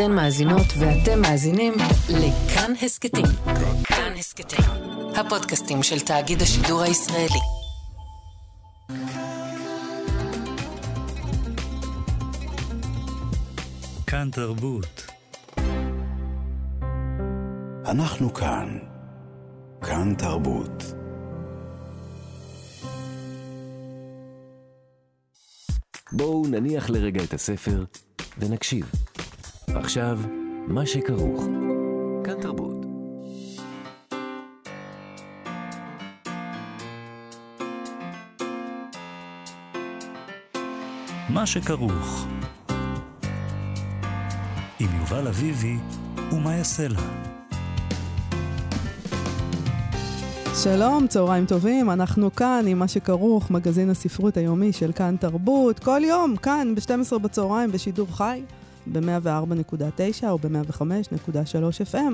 אתן מאזינות ואתם מאזינים לכאן הסכתים. כאן הסכתים, הפודקאסטים של תאגיד השידור הישראלי. כאן תרבות. אנחנו כאן. כאן תרבות. בואו נניח לרגע את הספר ונקשיב. עכשיו, מה שכרוך. כאן תרבות. מה שכרוך. עם יובל אביבי ומה יעשה לה. שלום, צהריים טובים, אנחנו כאן עם מה שכרוך, מגזין הספרות היומי של כאן תרבות, כל יום, כאן ב-12 בצהריים בשידור חי, ב-104.9 או ב-105.3 FM.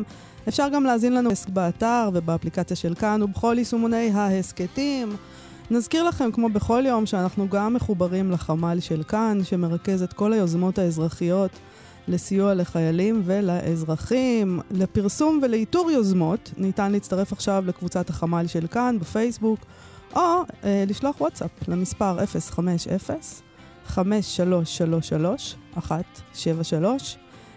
אפשר גם להאזין לנו באתר ובאפליקציה של כאן ובכל יישומוני ההסכתים. נזכיר לכם, כמו בכל יום, שאנחנו גם מחוברים לחמ"ל של כאן, שמרכז את כל היוזמות האזרחיות לסיוע לחיילים ולאזרחים. לפרסום ולאיתור יוזמות ניתן להצטרף עכשיו לקבוצת החמ"ל של כאן בפייסבוק, או אה, לשלוח וואטסאפ למספר 050-5333-173.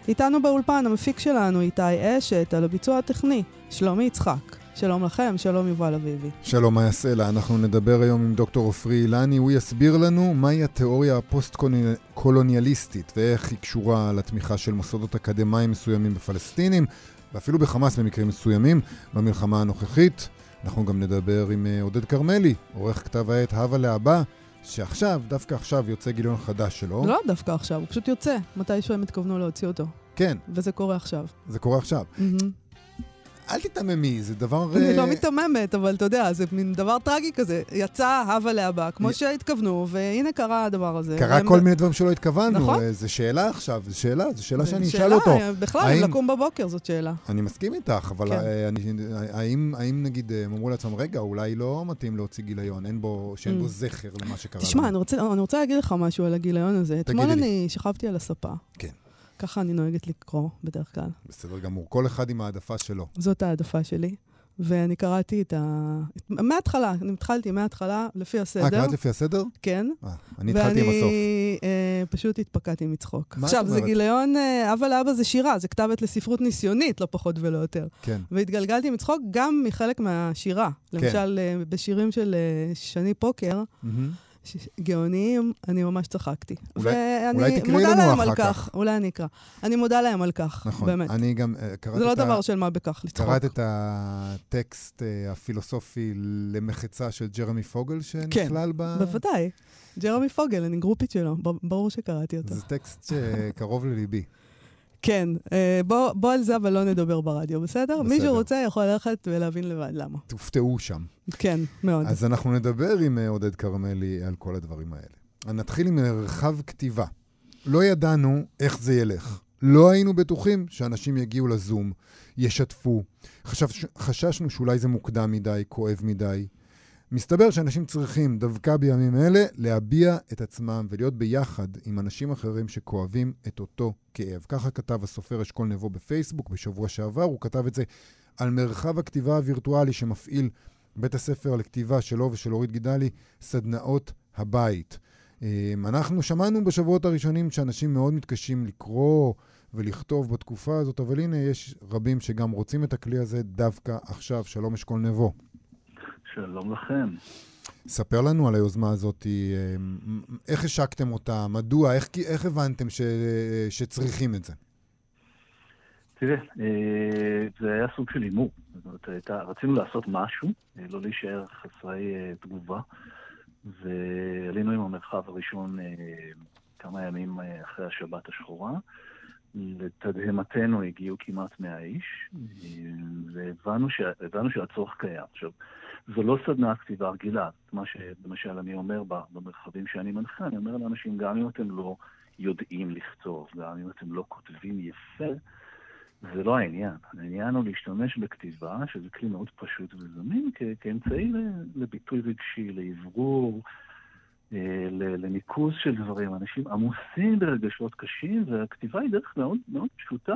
איתנו באולפן המפיק שלנו איתי אשת, על הביצוע הטכני, שלומי יצחק. שלום לכם, שלום יובל אביבי. שלום מאיה סלע, אנחנו נדבר היום עם דוקטור עופרי אילני, הוא יסביר לנו מהי התיאוריה הפוסט-קולוניאליסטית ואיך היא קשורה לתמיכה של מוסדות אקדמיים מסוימים בפלסטינים, ואפילו בחמאס במקרים מסוימים, במלחמה הנוכחית. אנחנו גם נדבר עם אה, עודד כרמלי, עורך כתב העת הווה להבא, שעכשיו, דווקא עכשיו, יוצא גיליון חדש שלו. לא דווקא עכשיו, הוא פשוט יוצא, מתישהו הם התכוונו להוציא אותו. כן. וזה קורה עכשיו. זה קורה עכשיו. Mm-hmm. אל תיתממי, זה דבר... אני אה, לא מיתממת, אבל אתה יודע, זה מין דבר טרגי כזה. יצא הווה להבא, כמו שהתכוונו, והנה קרה הדבר הזה. קרה כל מיני דברים שלא התכוונו. נכון. אה, זו שאלה עכשיו, זו שאלה, זו שאלה שאני אשאל אותו. בכלל, האם- לקום בבוקר זאת שאלה. אני מסכים איתך, אבל כן. אה, האם, נגיד, אה, הם אמרו לעצמם, רגע, אולי לא מתאים להוציא גיליון, אין בו, שאין בו Mm. זכר למה שקרה תשמע. אני רוצה, להגיד לך משהו על הגיליון הזה. אתמול. אני שכבתי על הספה. כן. ככה אני נוהגת לקרוא בדרך כלל. בסדר גמור, כל אחד עם העדפה שלו. זאת העדפה שלי. ואני קראתי את ה... מההתחלה, אני התחלתי מההתחלה, לפי הסדר. אה, קראת לפי הסדר? כן. אה, אני התחלתי עם הסוף. ואני אה, פשוט התפקעתי מצחוק. מה את עכשיו, זה אומרת? גיליון, אה, אבא לאבא זה שירה, זה כתבת לספרות ניסיונית, לא פחות ולא יותר. כן. והתגלגלתי מצחוק גם מחלק מהשירה. כן. למשל, אה, בשירים של אה, שני פוקר, מהמם. גאוניים, אני ממש צחקתי. אולי- ואני אולי תקראי לנו אחר על כך. כך. אולי אני אקרא. אני מודה להם על כך, נכון. באמת. אני גם אה, קראתי זה לא את ה- דבר של מה בכך לצחוק. קראת את הטקסט אה, הפילוסופי למחצה של ג'רמי פוגל שנכלל ב... בוודאי. ג'רמי פוגל, אני גרופית שלו, ברור שקראתי אותו. זה טקסט שקרוב לליבי. כן, אה, בוא, בוא על זה אבל לא נדבר ברדיו, בסדר? בסדר. מישהו רוצה יכול ללכת ולהבין לבד למה. תופתעו שם. כן, מאוד. אז אנחנו נדבר עם אה, עודד כרמלי על כל הדברים האלה. נתחיל עם מרחב כתיבה. לא ידענו איך זה ילך. לא היינו בטוחים שאנשים יגיעו לזום, ישתפו. חשש, חששנו שאולי זה מוקדם מדי, כואב מדי. מסתבר שאנשים צריכים, דווקא בימים אלה, להביע את עצמם ולהיות ביחד עם אנשים אחרים שכואבים את אותו כאב. ככה כתב הסופר אשכול נבו בפייסבוק בשבוע שעבר. הוא כתב את זה על מרחב הכתיבה הווירטואלי שמפעיל בית הספר לכתיבה שלו ושל אורית גידלי, סדנאות הבית. אמ, אנחנו שמענו בשבועות הראשונים שאנשים מאוד מתקשים לקרוא ולכתוב בתקופה הזאת, אבל הנה, יש רבים שגם רוצים את הכלי הזה דווקא עכשיו. שלום אשכול נבו. שלום לכם. ספר לנו על היוזמה הזאת, אמ, איך השקתם אותה, מדוע, איך, איך הבנתם ש, שצריכים את זה? תראה, אה, זה היה סוג של הימור. זאת אומרת, הייתה, רצינו לעשות משהו, אה, לא להישאר חסרי אה, תגובה, ועלינו עם המרחב הראשון כמה ימים אחרי השבת השחורה. לתדהמתנו הגיעו כמעט 100 איש, והבנו הבנו שהצורך קיים. עכשיו, זו לא סדנה כתיבה רגילה. מה שלמשל אני אומר במרחבים שאני מנחה, אני אומר לאנשים, גם אם אתם לא יודעים לכתוב, גם אם אתם לא כותבים יפה, זה לא העניין. העניין הוא להשתמש בכתיבה, שזה כלי מאוד פשוט וזמין, כאמצעי לביטוי רגשי, לאוורור, אה, לניקוז של דברים. אנשים עמוסים ברגשות קשים, והכתיבה היא דרך מאוד מאוד פשוטה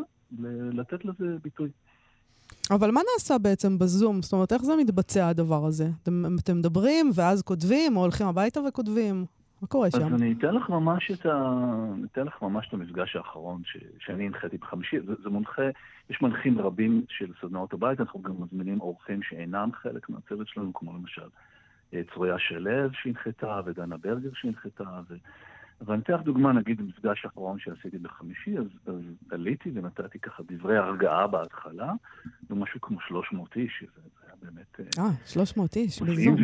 לתת לזה ביטוי. אבל מה נעשה בעצם בזום? זאת אומרת, איך זה מתבצע הדבר הזה? אתם, אתם מדברים ואז כותבים, או הולכים הביתה וכותבים? מה קורה שם? אז אני אתן לך ממש את, ה... אתן לך ממש את המפגש האחרון ש... שאני הנחיתי בחמישי. זה, זה מונחה, יש מנחים רבים של סדנאות הבית, אנחנו גם מזמינים אורחים שאינם חלק מהצוות שלנו, כמו למשל אה, צרויה שלו שהנחתה, ודנה ברגר שהנחתה, ו... ואני אתן לך דוגמה, נגיד, במפגש האחרון שעשיתי בחמישי, אז, אז עליתי ונתתי ככה דברי הרגעה בהתחלה, ומשהו כמו 300 איש, שזה היה באמת... אה, 300 איש, בזום.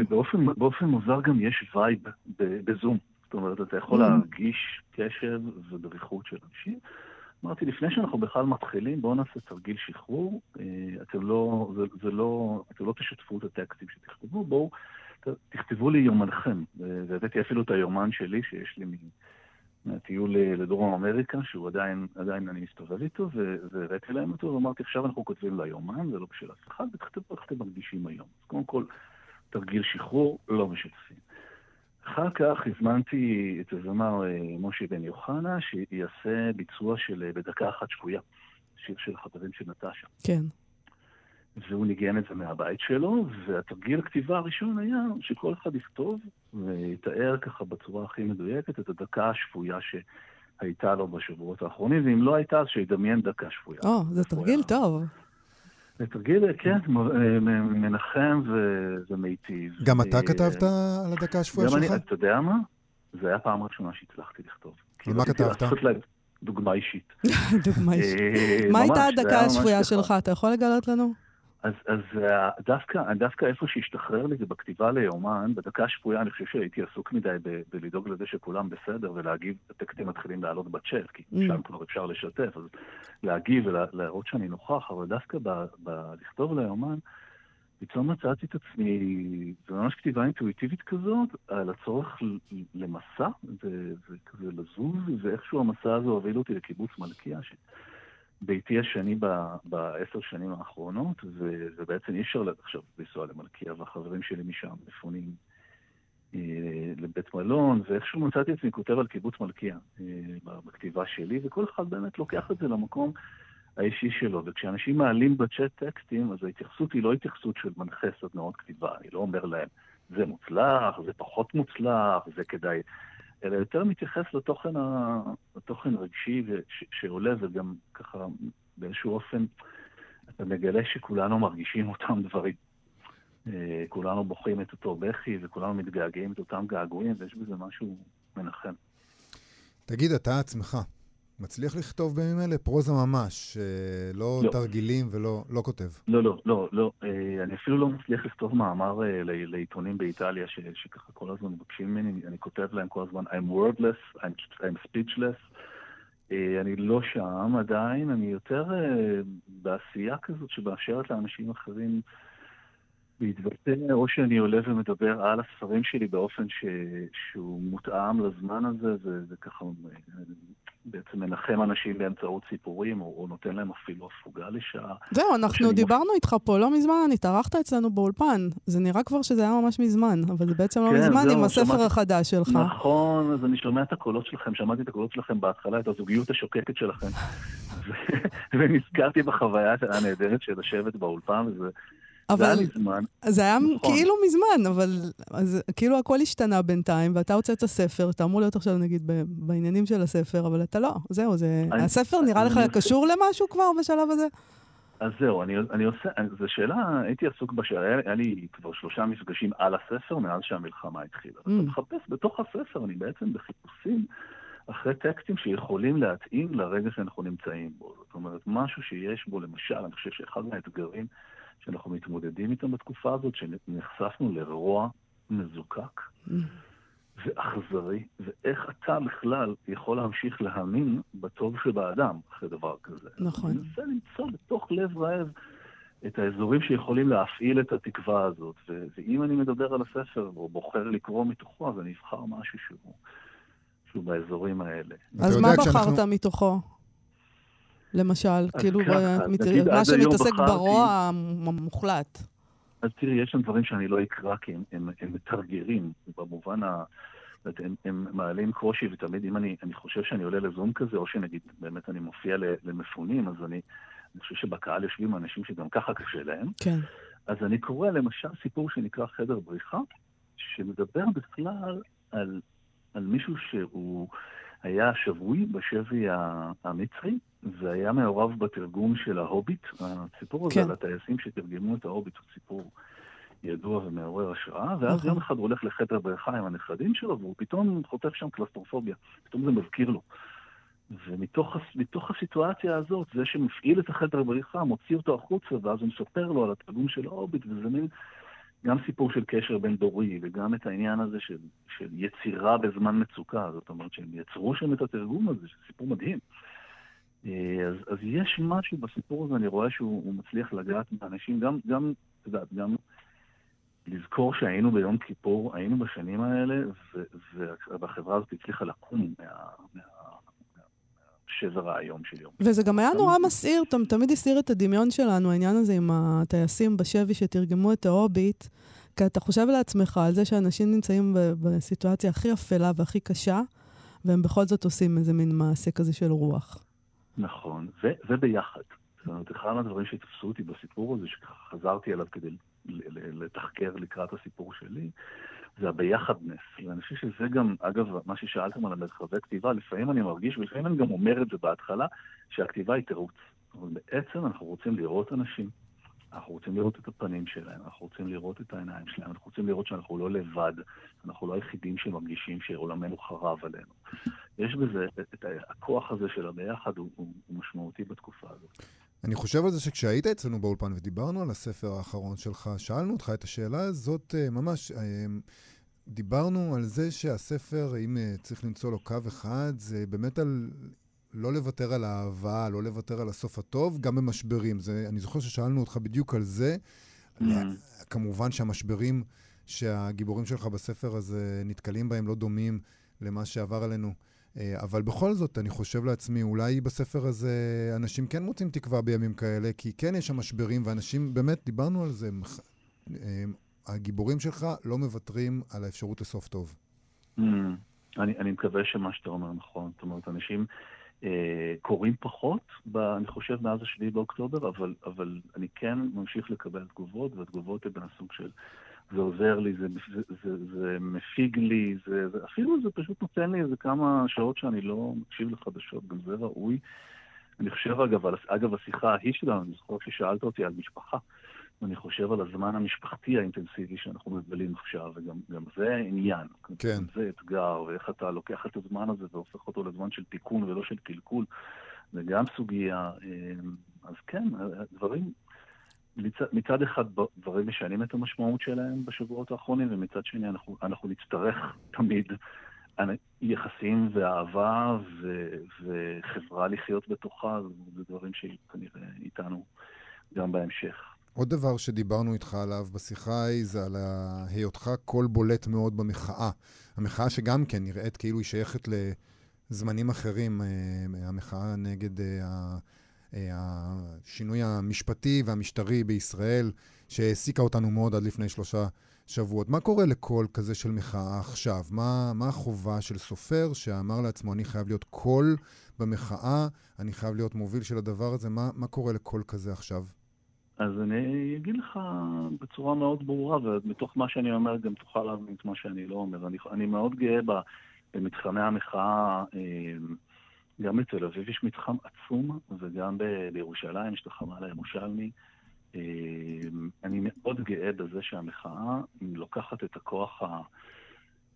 ובאופן מוזר גם יש vibe בזום. זאת אומרת, אתה יכול mm. להרגיש קשב ודריכות של אנשים. אמרתי, לפני שאנחנו בכלל מתחילים, בואו נעשה תרגיל שחרור. אה, אתם לא, זה, זה לא, אתם לא תשתפו את הטקסטים שתכתבו, בואו תכתבו לי יומנכם. והבאתי אפילו את היומן שלי, שיש לי מהטיול לדרום אמריקה, שהוא עדיין, עדיין אני מסתובב איתו, והראיתי להם אותו, ואמרתי, עכשיו אנחנו כותבים ליומן, זה לא בשביל אף אחד, ותכתבו איך אתם מרגישים היום. אז קודם כל, תרגיל שחרור, לא משתפים. אחר כך הזמנתי את הזמר אה, משה בן יוחנה, שיעשה ביצוע של אה, בדקה אחת שפויה, שיר של החברים של נטשה. כן. והוא ניגן את זה מהבית שלו, והתרגיל הכתיבה הראשון היה שכל אחד יכתוב ויתאר ככה בצורה הכי מדויקת את הדקה השפויה שהייתה לו בשבועות האחרונים, ואם לא הייתה, אז שידמיין דקה שפויה. או, זה תרגיל טוב. זה תרגיל, כן, מנחם ומיטיב. גם אתה כתבת על הדקה השפויה שלך? גם אני, אתה יודע מה? זה היה פעם ראשונה שהצלחתי לכתוב. ומה כתבת? דוגמה אישית. דוגמה אישית. אה, מה הייתה הדקה השפויה שלך? אתה יכול לגלות לנו? אז, אז אה, דווקא, דווקא איפה שהשתחרר לי זה בכתיבה ליומן, בדקה השפויה אני חושב שהייתי עסוק מדי ב- בלדאוג לזה שכולם בסדר ולהגיב, הטקסטים מתחילים לעלות בצ'אט, כי mm. שם כבר אפשר לשתף, אז להגיב ולהראות שאני נוכח, אבל דווקא בלכתוב ליומן, פתאום מצאתי את עצמי, זה ממש כתיבה אינטואיטיבית כזאת, על הצורך למסע, וכזה לזוז, ואיכשהו המסע הזה הוביל אותי לקיבוץ מלכיה, ש... ביתי השני בעשר שנים האחרונות, ובעצם אי אפשר עכשיו לנסוע למלכיה, והחברים שלי משם מפונים אה, לבית מלון, ואיכשהו מצאתי עצמי כותב על קיבוץ מלכיה אה, בכתיבה שלי, וכל אחד באמת לוקח את זה למקום האישי שלו. וכשאנשים מעלים בצ'אט טקסטים, אז ההתייחסות היא לא התייחסות של מנחה סדנאות כתיבה, אני לא אומר להם, זה מוצלח, זה פחות מוצלח, זה כדאי אלא יותר מתייחס לתוכן, ה... לתוכן הרגשי ש... שעולה, וגם ככה באיזשהו אופן אתה מגלה שכולנו מרגישים אותם דברים. אה, כולנו בוכים את אותו בכי וכולנו מתגעגעים את אותם געגועים, ויש בזה משהו מנחם. תגיד, אתה עצמך, מצליח לכתוב בימים אלה פרוזה ממש, אה, לא, לא תרגילים ולא לא כותב. לא, לא, לא, לא. אה, אני אפילו לא מצליח לכתוב מאמר אה, לעיתונים באיטליה, ש, שככה כל הזמן מבקשים ממני, אני כותב להם כל הזמן, I'm wordless, I'm, I'm speechless. אני לא שם עדיין, אני יותר בעשייה כזאת שמאפשרת לאנשים אחרים להתבטא, או שאני עולה ומדבר על הספרים שלי באופן ש... שהוא מותאם לזמן הזה, וככה בעצם מנחם אנשים באמצעות סיפורים, או, או נותן להם אפילו הפוגה לשעה. זהו, אנחנו דיברנו מוש... איתך פה לא מזמן, התארחת אצלנו באולפן. זה נראה כבר שזה היה ממש מזמן, אבל זה בעצם לא כן, לא מזמן זהו, עם הספר שמעתי... החדש שלך. נכון, אז אני שומע את הקולות שלכם, שמעתי את הקולות שלכם בהתחלה, את הזוגיות השוקקת שלכם. ונזכרתי בחוויה הנהדרת של לשבת באולפן, וזה... אבל... זה היה מזמן. זה היה נכון. כאילו מזמן, אבל אז, כאילו הכל השתנה בינתיים, ואתה הוצאת ספר, אתה אמור להיות עכשיו נגיד בעניינים של הספר, אבל אתה לא, זהו, זה... אני, הספר נראה לך קשור למשהו כבר בשלב הזה? אז זהו, אני, אני עושה, זו שאלה, הייתי עסוק בשאלה, היה, היה לי כבר שלושה מפגשים על הספר מאז שהמלחמה התחילה. Mm. אתה מחפש בתוך הספר, אני בעצם בחיפושים אחרי טקסטים שיכולים להתאים לרגע שאנחנו נמצאים בו. זאת אומרת, משהו שיש בו, למשל, אני חושב שאחד מהאתגרים שאנחנו מתמודדים איתם בתקופה הזאת, שנחשפנו לרוע מזוקק mm. ואכזרי, ואיך אתה בכלל יכול להמשיך להאמין בטוב שבאדם אחרי דבר כזה. נכון. אני מנסה למצוא בתוך לב רעב את האזורים שיכולים להפעיל את התקווה הזאת, ו- ואם אני מדבר על הספר, או בוחר לקרוא מתוכו, אז אני אבחר משהו שהוא, שהוא באזורים האלה. אז מה בחרת כשאנחנו... מתוכו? למשל, כאילו. מה שמתעסק ברוע המוחלט. אז תראי, יש שם דברים שאני לא אקרא כי הם, הם, הם מתרגרים, במובן ה... הם, הם מעלים קושי, ותמיד אם אני, אני חושב שאני עולה לזום כזה, או שנגיד באמת אני מופיע למפונים, אז אני, אני חושב שבקהל יושבים אנשים שגם ככה קשה להם. כן. אז אני קורא למשל סיפור שנקרא חדר בריחה, שמדבר בכלל על, על מישהו שהוא היה שבוי בשבי המצרי, והיה מעורב בתרגום של ההוביט. הסיפור הזה כן. על הטייסים שתרגמו את ההוביט הוא סיפור ידוע ומעורר השראה, ואז נכון. יום אחד הוא הולך לחדר בריכה עם הנכדים שלו, והוא פתאום חוטף שם קלסטרופוביה. פתאום זה מזכיר לו. ומתוך הסיטואציה הזאת, זה שמפעיל את החדר בריחה, מוציא אותו החוצה, ואז הוא מספר לו על התרגום של ההוביט, וזה מין גם סיפור של קשר בין דורי, וגם את העניין הזה של, של יצירה בזמן מצוקה, זאת אומרת שהם יצרו שם את התרגום הזה, שזה סיפור מדהים. אה, אז, אז יש משהו בסיפור הזה, אני רואה שהוא מצליח לגעת באנשים, גם, גם, את יודעת, גם לזכור שהיינו ביום כיפור, היינו בשנים האלה, והחברה הזאת הצליחה לקום מה... מה השבר האיום של יום. וזה גם היה נורא מסעיר, תמיד הסעיר את הדמיון שלנו, העניין הזה עם הטייסים בשבי שתרגמו את ההוביט, כי אתה חושב לעצמך על זה שאנשים נמצאים בסיטואציה הכי אפלה והכי קשה, והם בכל זאת עושים איזה מין מעשה כזה של רוח. נכון, ו- וביחד. זאת אומרת, אחד מהדברים שתפסו אותי בסיפור הזה, שחזרתי אליו כדי לתחקר לקראת הסיפור שלי, זה הביחדנס. ואני חושב שזה גם, אגב, מה ששאלתם על המרחבי כתיבה, לפעמים אני מרגיש, ולפעמים אני גם אומר את זה בהתחלה, שהכתיבה היא תירוץ. אבל בעצם אנחנו רוצים לראות אנשים, אנחנו רוצים לראות את הפנים שלהם, אנחנו רוצים לראות את העיניים שלהם, אנחנו רוצים לראות שאנחנו לא לבד, אנחנו לא היחידים שמרגישים שעולמנו חרב עלינו. יש בזה, את הכוח הזה של הביחד הוא, הוא, הוא משמעותי בתקופה הזאת. אני חושב על זה שכשהיית אצלנו באולפן ודיברנו על הספר האחרון שלך, שאלנו אותך את השאלה הזאת אה, ממש, אה, דיברנו על זה שהספר, אם אה, צריך למצוא לו קו אחד, זה באמת על לא לוותר על האהבה, לא לוותר על הסוף הטוב, גם במשברים. זה, אני זוכר ששאלנו אותך בדיוק על זה. Mm-hmm. כמובן שהמשברים שהגיבורים שלך בספר הזה נתקלים בהם לא דומים למה שעבר עלינו. אה, אבל בכל זאת, אני חושב לעצמי, אולי בספר הזה אנשים כן מוצאים תקווה בימים כאלה, כי כן יש שם משברים, ואנשים, באמת, דיברנו על זה, אה, הגיבורים שלך לא מוותרים על האפשרות לסוף טוב. Mm, אני, אני מקווה שמה שאתה אומר נכון. זאת אומרת, אנשים קוראים פחות, ב, אני חושב, מאז השביעי באוקטובר, אבל, אבל אני כן ממשיך לקבל תגובות, והתגובות הן מהסוג של... זה עוזר לי, זה, זה, זה, זה מפיג לי, זה, זה, אפילו זה פשוט נותן לי איזה כמה שעות שאני לא מקשיב לחדשות, גם זה ראוי. אני חושב, אגב, אגב, השיחה ההיא שלנו, אני זוכר ששאלת אותי על משפחה, ואני חושב על הזמן המשפחתי האינטנסיבי שאנחנו מבלים עכשיו, וגם זה עניין. כן. זה אתגר, ואיך אתה לוקח את הזמן הזה והופך אותו לזמן של תיקון ולא של קלקול, זה גם סוגיה. אה, אז כן, דברים... מצד אחד דברים משנים את המשמעות שלהם בשבועות האחרונים, ומצד שני אנחנו, אנחנו נצטרך תמיד יחסים ואהבה ו, וחברה לחיות בתוכה, זה דברים שכנראה איתנו גם בהמשך. עוד דבר שדיברנו איתך עליו בשיחה ההיא זה על היותך קול בולט מאוד במחאה. המחאה שגם כן נראית כאילו היא שייכת לזמנים אחרים, אה, המחאה נגד אה, אה, השינוי המשפטי והמשטרי בישראל, שהעסיקה אותנו מאוד עד לפני שלושה שבועות. מה קורה לקול כזה של מחאה עכשיו? מה, מה החובה של סופר שאמר לעצמו, אני חייב להיות קול במחאה, אני חייב להיות מוביל של הדבר הזה? מה, מה קורה לקול כזה עכשיו? אז אני אגיד לך בצורה מאוד ברורה, ומתוך מה שאני אומר גם תוכל להבין את מה שאני לא אומר. אני, אני מאוד גאה במתחמי המחאה. אה, גם בתל אביב יש מתחם עצום, וגם בירושלים יש את החמ"ל הירושלמי. אה, אני מאוד גאה בזה שהמחאה לוקחת את הכוח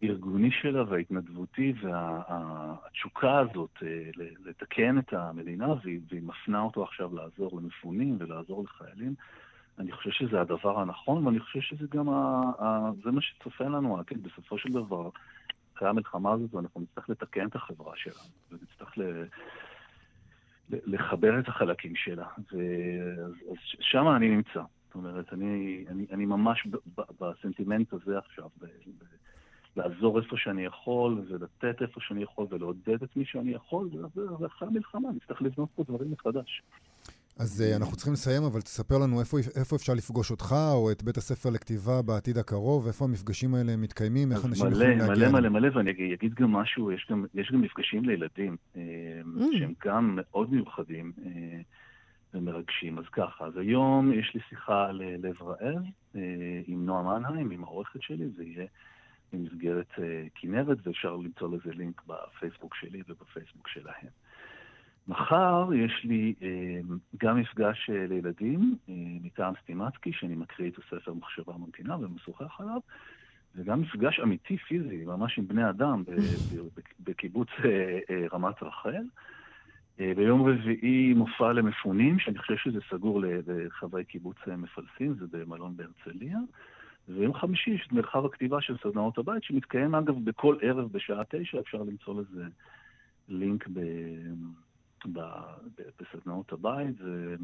הארגוני שלה וההתנדבותי והתשוקה הזאת אה, לתקן את המדינה, והיא מפנה אותו עכשיו לעזור למפונים ולעזור לחיילים. אני חושב שזה הדבר הנכון, ואני חושב שזה גם, ה, ה, זה מה שצופה לנו העתיד. בסופו של דבר, אחרי המלחמה הזאת, ואנחנו נצטרך לתקן את החברה שלנו, ונצטרך ל... לחבר את החלקים שלה. ו... אז, אז שם אני נמצא. זאת אומרת, אני, אני, אני ממש בסנטימנט הזה עכשיו, ב, ב, לעזור איפה שאני יכול, ולתת איפה שאני יכול, ולעודד את מי שאני יכול, ואחרי המלחמה נצטרך לבנות פה דברים מחדש. אז uh, אנחנו צריכים לסיים, אבל תספר לנו איפה, איפה אפשר לפגוש אותך, או את בית הספר לכתיבה בעתיד הקרוב, איפה המפגשים האלה מתקיימים, איך אנשים מלא, יכולים להגיע. מלא, מלא, מלא, ואני אגיד גם משהו, יש גם, יש גם מפגשים לילדים, אה, Mm. שהם גם מאוד מיוחדים אה, ומרגשים. אז ככה, אז היום יש לי שיחה ללב רעב אה, עם נועה מנהיים, עם העורכת שלי, זה יהיה במסגרת אה, כנרת, ואפשר למצוא לזה לינק בפייסבוק שלי ובפייסבוק שלהם. מחר יש לי אה, גם מפגש אה, לילדים אה, מטעם סטימצקי, שאני מקריא את הספר מחשבה ממתינה ומשוחח עליו, וגם מפגש אמיתי פיזי, ממש עם בני אדם, בקיבוץ אה, אה, רמת רחל. ביום רביעי מופע למפונים, שאני חושב שזה סגור לחברי קיבוץ מפלסים, זה במלון בהרצליה. ויום חמישי יש את מרחב הכתיבה של סדנאות הבית, שמתקיים אגב בכל ערב בשעה תשע, אפשר למצוא לזה לינק ב... ב... ב... בסדנאות הבית, ו...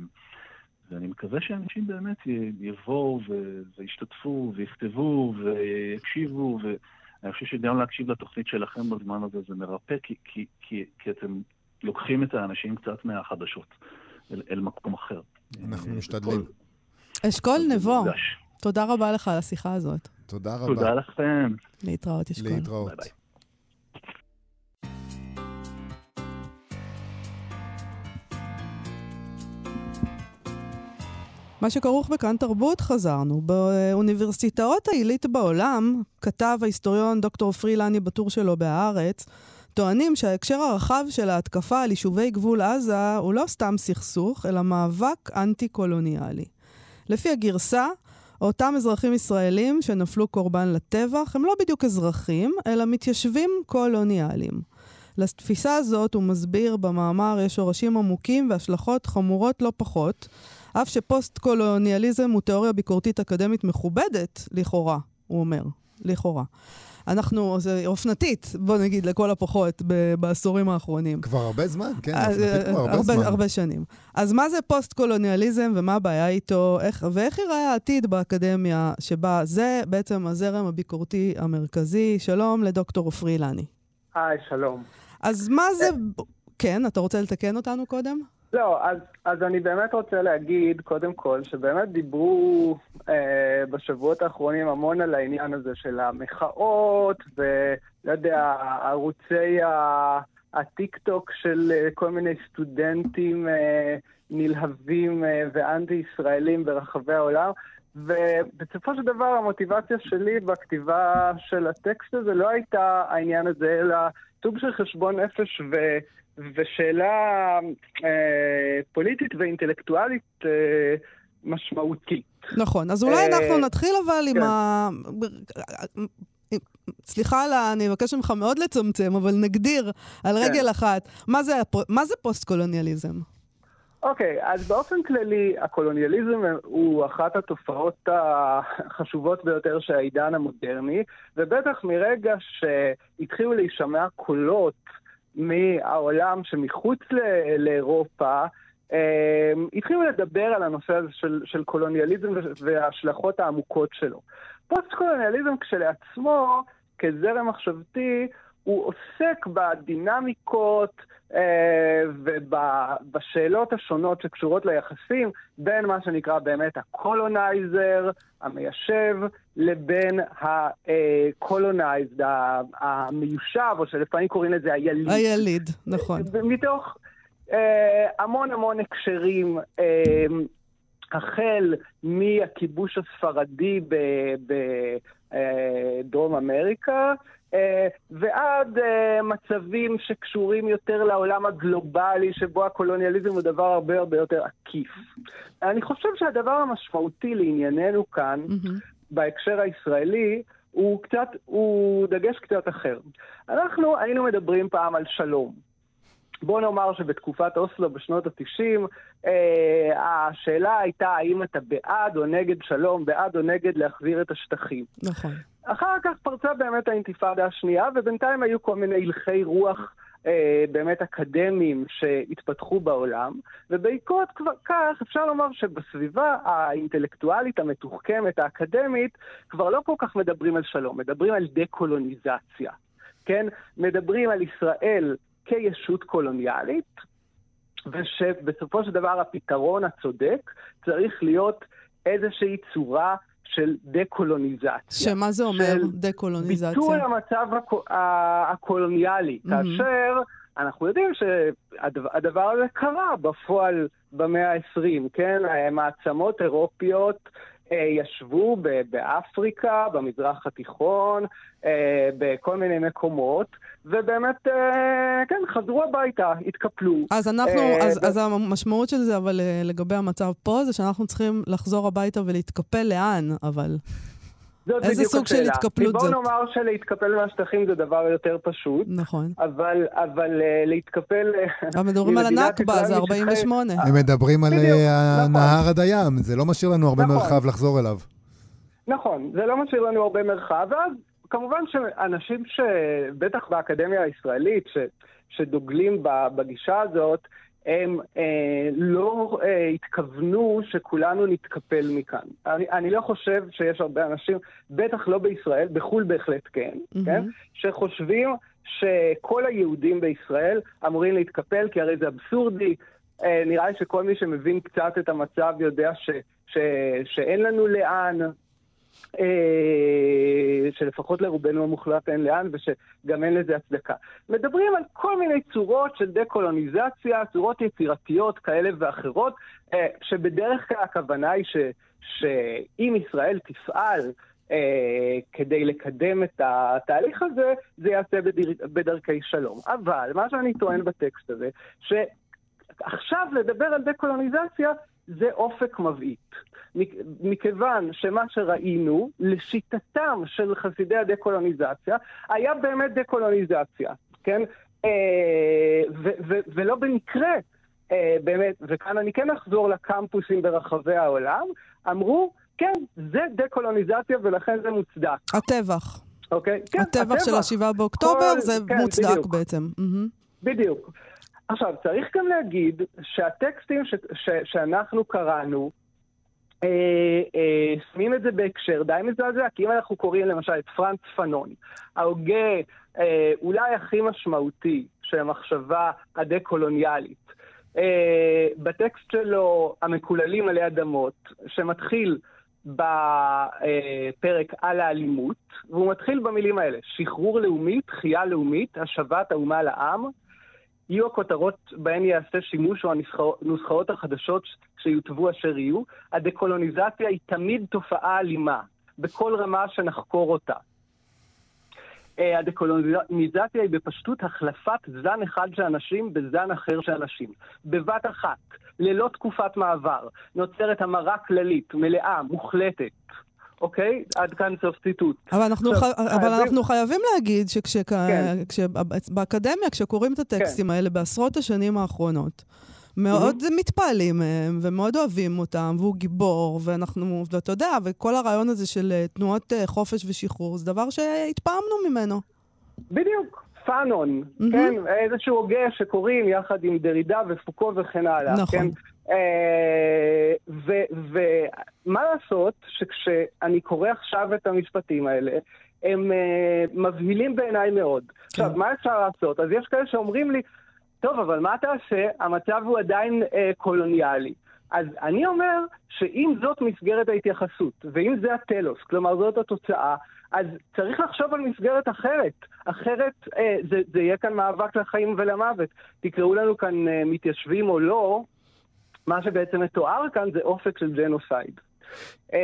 ואני מקווה שאנשים באמת. יבואו ו... וישתתפו ויכתבו ויקשיבו, ואני חושב שגם להקשיב לתוכנית שלכם בזמן הזה זה מרפא, כי, כי, כי, כי אתם לוקחים את האנשים קצת מהחדשות אל, אל מקום אחר. אנחנו אה, משתדלים. אשכול נבו. תודה רבה לך על השיחה הזאת. תודה רבה. תודה לכם. להתראות, אשכול. להתראות. ביי ביי. מה שכרוך בכאן תרבות, חזרנו. באוניברסיטאות העילית בעולם, כתב ההיסטוריון דוקטור פרילני בטור שלו בהארץ, טוענים שההקשר הרחב של ההתקפה על יישובי גבול עזה הוא לא סתם סכסוך, אלא מאבק אנטי-קולוניאלי. לפי הגרסה, אותם אזרחים ישראלים שנפלו קורבן לטבח הם לא בדיוק אזרחים, אלא מתיישבים קולוניאליים. לתפיסה הזאת, הוא מסביר במאמר, יש שורשים עמוקים והשלכות חמורות לא פחות, אף שפוסט-קולוניאליזם הוא תיאוריה ביקורתית אקדמית מכובדת, לכאורה, הוא אומר, לכאורה. אנחנו, זה אופנתית, בוא נגיד, לכל הפחות, ב- בעשורים האחרונים. כבר הרבה זמן, כן, אה, אופנתית כבר הרבה הרבה, זמן. הרבה שנים. אז מה זה פוסט-קולוניאליזם ומה הבעיה איתו, איך, ואיך ייראה העתיד באקדמיה שבה זה בעצם הזרם הביקורתי המרכזי? שלום לדוקטור עופרי אילני. היי, שלום. אז מה זה... כן, אתה רוצה לתקן אותנו קודם? לא, אז, אז אני באמת רוצה להגיד, קודם כל, שבאמת דיברו אה, בשבועות האחרונים המון על העניין הזה של המחאות, ולא יודע, ערוצי ה- הטיק-טוק של אה, כל מיני סטודנטים אה, נלהבים אה, ואנטי-ישראלים ברחבי העולם. ובסופו של דבר המוטיבציה שלי בכתיבה של הטקסט הזה לא הייתה העניין הזה, אלא סוג של חשבון נפש ו... ושאלה אה, פוליטית ואינטלקטואלית אה, משמעותית. נכון, אז אולי אה, אנחנו נתחיל אבל עם כן. ה... סליחה, על ה- אני אבקש ממך מאוד לצמצם, אבל נגדיר על כן. רגל אחת, מה זה מה זה פוסט-קולוניאליזם? אוקיי, אז באופן כללי, הקולוניאליזם הוא אחת התופעות החשובות ביותר של העידן המודרני, ובטח מרגע שהתחילו להישמע קולות מהעולם שמחוץ לאירופה, אה, התחילו לדבר על הנושא הזה של, של קולוניאליזם וההשלכות העמוקות שלו. פוסט-קולוניאליזם כשלעצמו, כזרם מחשבתי, הוא עוסק בדינמיקות ובשאלות השונות שקשורות ליחסים בין מה שנקרא באמת ה colonizer, המיישב, לבין ה colonized, המיושב, או שלפעמים קוראים לזה היליד. היליד, נכון. מתוך אה, המון המון הקשרים, אה, החל מהכיבוש הספרדי בדרום אמריקה, אה, ועד אה, מצבים שקשורים יותר לעולם הגלובלי, שבו הקולוניאליזם הוא דבר הרבה הרבה יותר עקיף. אני חושב שהדבר המשמעותי לענייננו כאן, מהמם. בהקשר הישראלי, הוא קצת, הוא דגש קצת אחר. אנחנו היינו מדברים פעם על שלום. בוא נאמר שבתקופת אוסלו בשנות ה-90, אה, השאלה הייתה האם אתה בעד או נגד שלום, בעד או נגד להחזיר את השטחים. נכון. אחר כך פרצה באמת האינתיפאדה השנייה, ובינתיים היו כל מיני הלכי רוח אה, באמת אקדמיים שהתפתחו בעולם, ובעקבות כבר כך אפשר לומר שבסביבה האינטלקטואלית המתוחכמת, האקדמית, כבר לא כל כך מדברים על שלום, מדברים על דה-קולוניזציה, כן? מדברים על ישראל כישות קולוניאלית, ושבסופו של דבר הפתרון הצודק צריך להיות איזושהי צורה של דה-קולוניזציה. שמה זה אומר, דה-קולוניזציה? ביטול המצב הקו- ה- הקולוניאלי, Mhm. כאשר אנחנו יודעים שהדבר הזה קרה בפועל במאה ה-20, כן? מעצמות אירופיות ישבו ב- באפריקה, במזרח התיכון, אה, בכל מיני מקומות, ובאמת, אה, כן, חזרו הביתה, התקפלו. אז אנחנו, אה, אז, אז המשמעות של זה, אבל אה, לגבי המצב פה, זה שאנחנו צריכים לחזור הביתה ולהתקפל לאן, אבל... זאת איזה סוג של. התקפלות בואו זאת? נאמר שלהתקפל מהשטחים זה דבר יותר פשוט, נכון. אבל, אבל אה, להתקפל... אה, אבל מדברים על הנכבה, זה משטחי- 48. הם מדברים על אה, נכון. הנהר עד הים, זה לא משאיר לנו הרבה נכון. מרחב לחזור אליו. נכון, זה לא משאיר לנו הרבה מרחב, ואז כמובן שאנשים שבטח באקדמיה הישראלית, ש, שדוגלים בגישה הזאת, הם אה, לא אה, התכוונו שכולנו נתקפל מכאן. אני, אני לא חושב שיש הרבה אנשים, בטח לא בישראל, בחו"ל בהחלט כן, מהמם. כן? שחושבים שכל היהודים בישראל אמורים להתקפל, כי הרי זה אבסורדי. אה, נראה לי שכל מי שמבין קצת את המצב יודע ש, ש, שאין לנו לאן, שלפחות לרובנו המוחלט אין לאן, ושגם אין לזה הצדקה. מדברים על כל מיני צורות של דה-קולוניזציה, צורות יצירתיות כאלה ואחרות, אה, שבדרך כלל הכוונה היא ש, שאם ישראל תפעל אה, כדי לקדם את התהליך הזה, זה יעשה בדרכי שלום. אבל מה שאני טוען בטקסט הזה, שעכשיו לדבר על דה-קולוניזציה זה אופק מבעית. מכ- מכיוון שמה שראינו, לשיטתם של חסידי הדה-קולוניזציה, היה באמת דה-קולוניזציה, כן? אה, ו- ו- ולא במקרה, אה, באמת, וכאן אני כן אחזור לקמפוסים ברחבי העולם, אמרו, כן, זה דה-קולוניזציה ולכן זה מוצדק, הטבח. אוקיי? כן, הטבח של ה-7 באוקטובר כל- זה כן, מוצדק בדיוק. בעצם. מהמם. בדיוק. עכשיו, צריך גם להגיד שהטקסטים ש- ש- שאנחנו קראנו, אה, אה, שמים את זה בהקשר די מזעזע, כי אם אנחנו קוראים למשל את פרנץ פנון, ההוגה אה, אולי הכי משמעותי של המחשבה הדה-קולוניאלית, אה, בטקסט שלו, המקוללים עלי אדמות, שמתחיל בפרק על האלימות, והוא מתחיל במילים האלה, שחרור לאומי, תחייה לאומית, השבת האומה לעם, יהיו הכותרות בהן ייעשה שימוש או הנוסחאות החדשות שיוטבו אשר יהיו. הדקולוניזציה היא תמיד תופעה אלימה, בכל רמה שנחקור אותה. אה, הדקולוניזציה היא בפשטות החלפת זן אחד של אנשים בזן אחר של אנשים. בבת אחת, ללא תקופת מעבר, נוצרת המרה כללית, מלאה, מוחלטת. אוקיי? עד כאן סוף ציטוט. אבל אנחנו, עכשיו, ח... אבל חייבים- אנחנו חייבים להגיד כן. שבאקדמיה, כשקוראים את הטקסטים האלה בעשרות השנים האחרונות, מאוד מתפעלים מהם, ומאוד אוהבים אותם, והוא גיבור, ואנחנו, ואתה יודע, וכל הרעיון הזה של אה, תנועות אה, חופש ושחרור, זה דבר שהתפעמנו ממנו. בדיוק, פאנון, מהמם. כן? איזשהו הוגה שקוראים יחד עם דרידה ופוקו וכן הלאה, נכון. כן? אה, ומה לעשות שכשאני קורא עכשיו את המשפטים האלה, הם אה, מבהילים בעיניי מאוד. עכשיו, מה אפשר לעשות? אז יש כאלה שאומרים לי, טוב, אבל מה תעשה? המצב הוא עדיין אה, קולוניאלי. אז אני אומר שאם זאת מסגרת ההתייחסות, ואם זה הטלוס, כלומר זאת התוצאה, אז צריך לחשוב על מסגרת אחרת. אחרת אה, זה, זה יהיה כאן מאבק לחיים ולמוות. תקראו לנו כאן אה, מתיישבים או לא, מה שבעצם מתואר כאן זה אופק של ג'נוסייד. אה,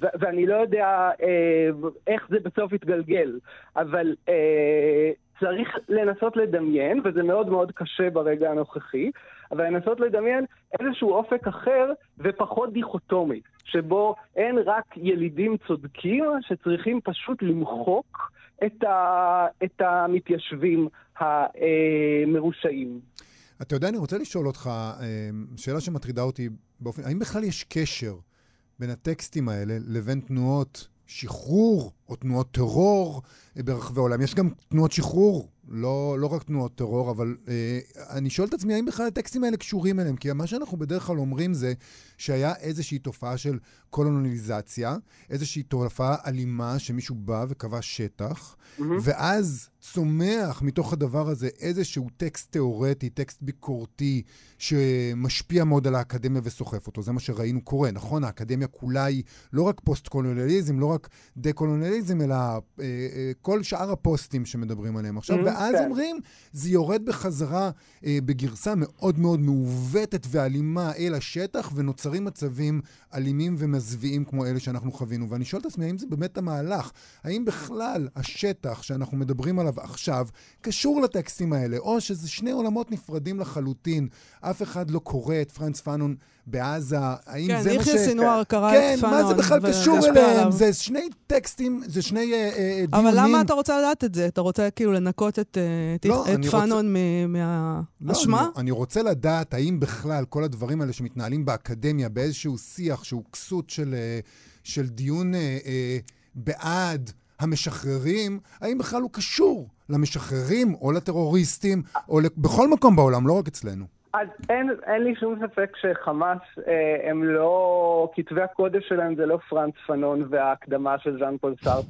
ו- ואני לא יודע אה, איך זה בסוף יתגלגל, אבל אה, צריך לנסות לדמיין, וזה מאוד מאוד קשה ברגע הנוכחי, אבל לנסות לדמיין איזשהו אופק אחר ופחות דיכוטומי, שבו אין רק ילידים צודקים שצריכים פשוט למחוק את, ה- את המתיישבים המרושעים. אתה יודע, אני רוצה לשאול אותך, אה, שאלה שמטרידה אותי באופן... האם בכלל יש קשר בין הטקסטים האלה לבין תנועות שחרור או תנועות טרור ברחבי העולם? יש גם תנועות שחרור לא, לא רק תנועות טרור, אבל אה, אני שואל את עצמי, האם בכלל הטקסטים האלה קשורים אליהם? כי מה שאנחנו בדרך כלל אומרים זה שהיה איזושהי תופעה של קולוניזציה, איזושהי תופעה אלימה שמישהו בא וכבש שטח, mm-hmm. ואז צומח מתוך הדבר הזה איזשהו טקסט תיאורטי, טקסט ביקורתי, שמשפיע מאוד על האקדמיה וסוחף אותו. זה מה שראינו קורה, נכון? האקדמיה כולה היא לא רק פוסט-קולוניאליזם, לא רק דה-קולוניאליזם, אלא אה, אה, כל שאר הפוסטים שמדברים עליהם עכשיו. Mm-hmm, ואז כן. אומרים, זה יורד בחזרה אה, בגרסה מאוד מאוד מעוותת ואלימה אל השטח, ונוצרים מצבים אלימים ומזוויעים כמו אלה שאנחנו חווינו. ואני שואל את עצמי, האם זה באמת המהלך? האם בכלל השטח שאנחנו מדברים עליו עכשיו קשור לטקסטים האלה, או שזה שני עולמות נפרדים לחלוטין? אף אחד לא קורא את פרנץ פאנון בעזה, האם כן, זה מה ש... כן, יחיא סינואר קרא כן, את פאנון. מה זה בכלל קשור אליהם? זה שני טקסטים, זה שני אה, אה, דיונים. אבל למה אתה רוצה לדעת את זה? אתה רוצה כאילו לנקות את, אה, לא, את פאנון לא, מהאשמה? אני, אני רוצה לדעת האם בכלל כל הדברים האלה שמתנהלים באקדמיה באיזשהו שיח שהוא כסות של, אה, של דיון אה, אה, בעד המשחררים, האם בכלל הוא קשור למשחררים או לטרוריסטים, או בכל מקום בעולם, לא רק אצלנו. אז אין, אין לי שום ספק שחמאס אה, הם לא, כתבי הקודש שלהם זה לא פרנץ פנון וההקדמה של ז'אן פול סארט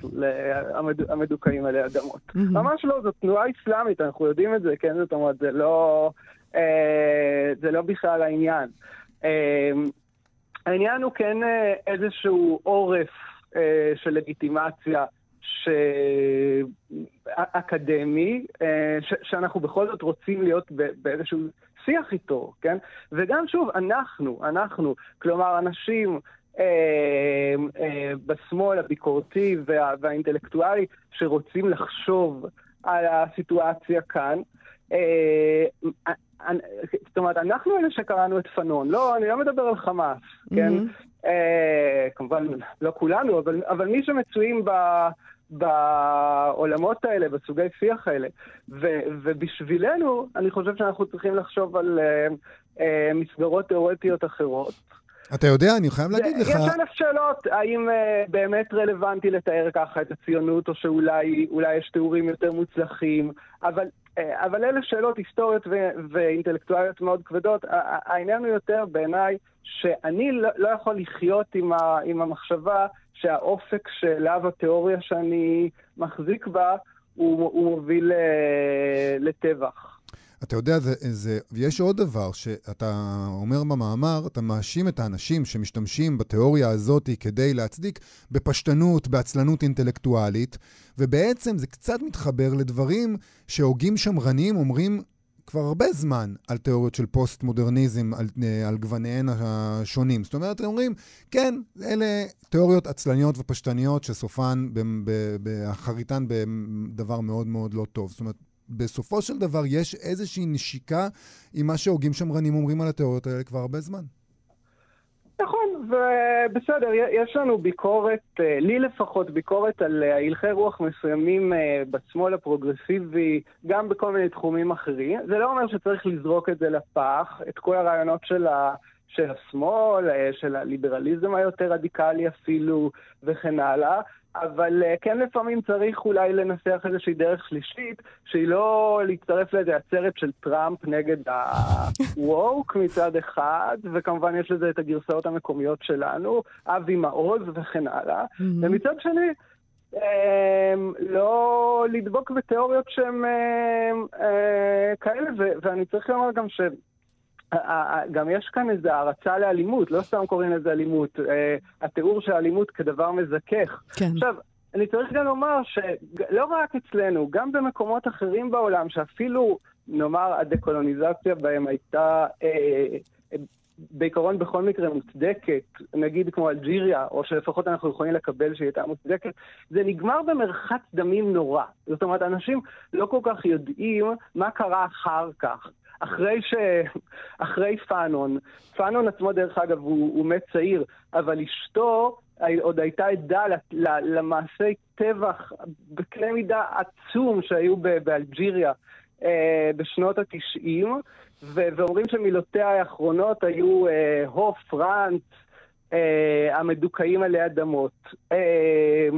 המד, המדוכאים עלי אדמות. מהמם. ממש לא, זאת תנועה אסלאמית, אנחנו יודעים את זה, כן? זאת אומרת, זה לא, אה, זה לא בכלל העניין. אה, העניין הוא כן אה, איזשהו עורף אה, של לגיטימציה. ש... אקדמי, אה, ש... שאנחנו בכל זאת רוצים להיות. באיזשהו שיח איתו, כן? וגם שוב, אנחנו, אנחנו, כלומר, אנשים אה, אה, בשמאל הביקורתי וה... והאינטלקטואלי שרוצים לחשוב על הסיטואציה כאן, אה, אה, זאת אומרת, אנחנו אלה שקראנו את פנון, לא, אני לא מדבר על חמאס, כן? מהמם. אה, כמובן, לא כולנו, אבל, אבל מי שמצויים ב... בעולמות האלה, בסוגי שיח האלה. ו, ובשבילנו, אני חושב שאנחנו צריכים לחשוב על uh, uh, מסגרות תיאורטיות אחרות. אתה יודע, אני חייב להגיד לך... יש אלף שאלות, האם uh, באמת רלוונטי לתאר ככה את הציונות, או שאולי אולי יש תיאורים יותר מוצלחים, אבל, uh, אבל אלה שאלות היסטוריות ו- ואינטלקטואליות מאוד כבדות. העניין הוא יותר בעיניי שאני לא, לא יכול לחיות עם, ה- עם המחשבה שהאופק שאליו התיאוריה שאני מחזיק בה, הוא, הוא מוביל אה, לטבח. אתה יודע, זה, זה, יש עוד דבר שאתה אומר במאמר, אתה מאשים את האנשים שמשתמשים בתיאוריה הזאת כדי להצדיק בפשטנות, בעצלנות אינטלקטואלית, ובעצם זה קצת מתחבר לדברים שהוגים שמרנים אומרים כבר הרבה זמן על תיאוריות של פוסט-מודרניזם, על, אה, על גווניהן השונים. זאת אומרת, הם אומרים, כן, אלה תיאוריות עצלניות ופשטניות שסופן, באחריתן בדבר מאוד מאוד לא טוב. זאת אומרת, בסופו של דבר יש איזושהי נשיקה עם מה שהוגים שמרנים אומרים על התיאוריות האלה כבר הרבה זמן. נכון, ובסדר, יש לנו ביקורת, אה, לי לפחות ביקורת על אה, הלכי רוח מסוימים אה, בשמאל הפרוגרסיבי, גם בכל מיני תחומים אחרים. זה לא אומר שצריך לזרוק את זה לפח, את כל הרעיונות של, ה, של השמאל, של הליברליזם היותר רדיקלי אפילו, וכן הלאה. אבל uh, כן לפעמים צריך אולי לנסח איזושהי דרך שלישית, שהיא לא להצטרף לאיזה עצרת של טראמפ נגד ה-woke מצד אחד, וכמובן יש לזה את הגרסאות המקומיות שלנו, אבי מעוז וכן הלאה. Mm-hmm. ומצד שני, um, לא לדבוק בתיאוריות שהן um, uh, כאלה, ו- ואני צריך לומר גם ש... גם יש כאן איזו הערצה לאלימות, לא סתם קוראים לזה אלימות. התיאור של אלימות כדבר מזכך. כן. עכשיו, אני צריך גם לומר שלא רק אצלנו, גם במקומות אחרים בעולם, שאפילו, נאמר, הדקולוניזציה בהם הייתה אה, בעיקרון בכל מקרה מוצדקת, נגיד כמו אלג'יריה, או שלפחות אנחנו יכולים לקבל שהיא הייתה מוצדקת, זה נגמר במרחץ דמים נורא. זאת אומרת, אנשים לא כל כך יודעים מה קרה אחר כך. אחרי ש... אחרי פאנון, פאנון עצמו דרך אגב הוא, הוא מת צעיר, אבל אשתו עוד הייתה עדה למעשי טבח בקנה מידה עצום שהיו באלג'יריה אה, בשנות התשעים, ואומרים שמילותיה האחרונות היו אה, הו פרנץ, אה, המדוכאים עלי אדמות. אה,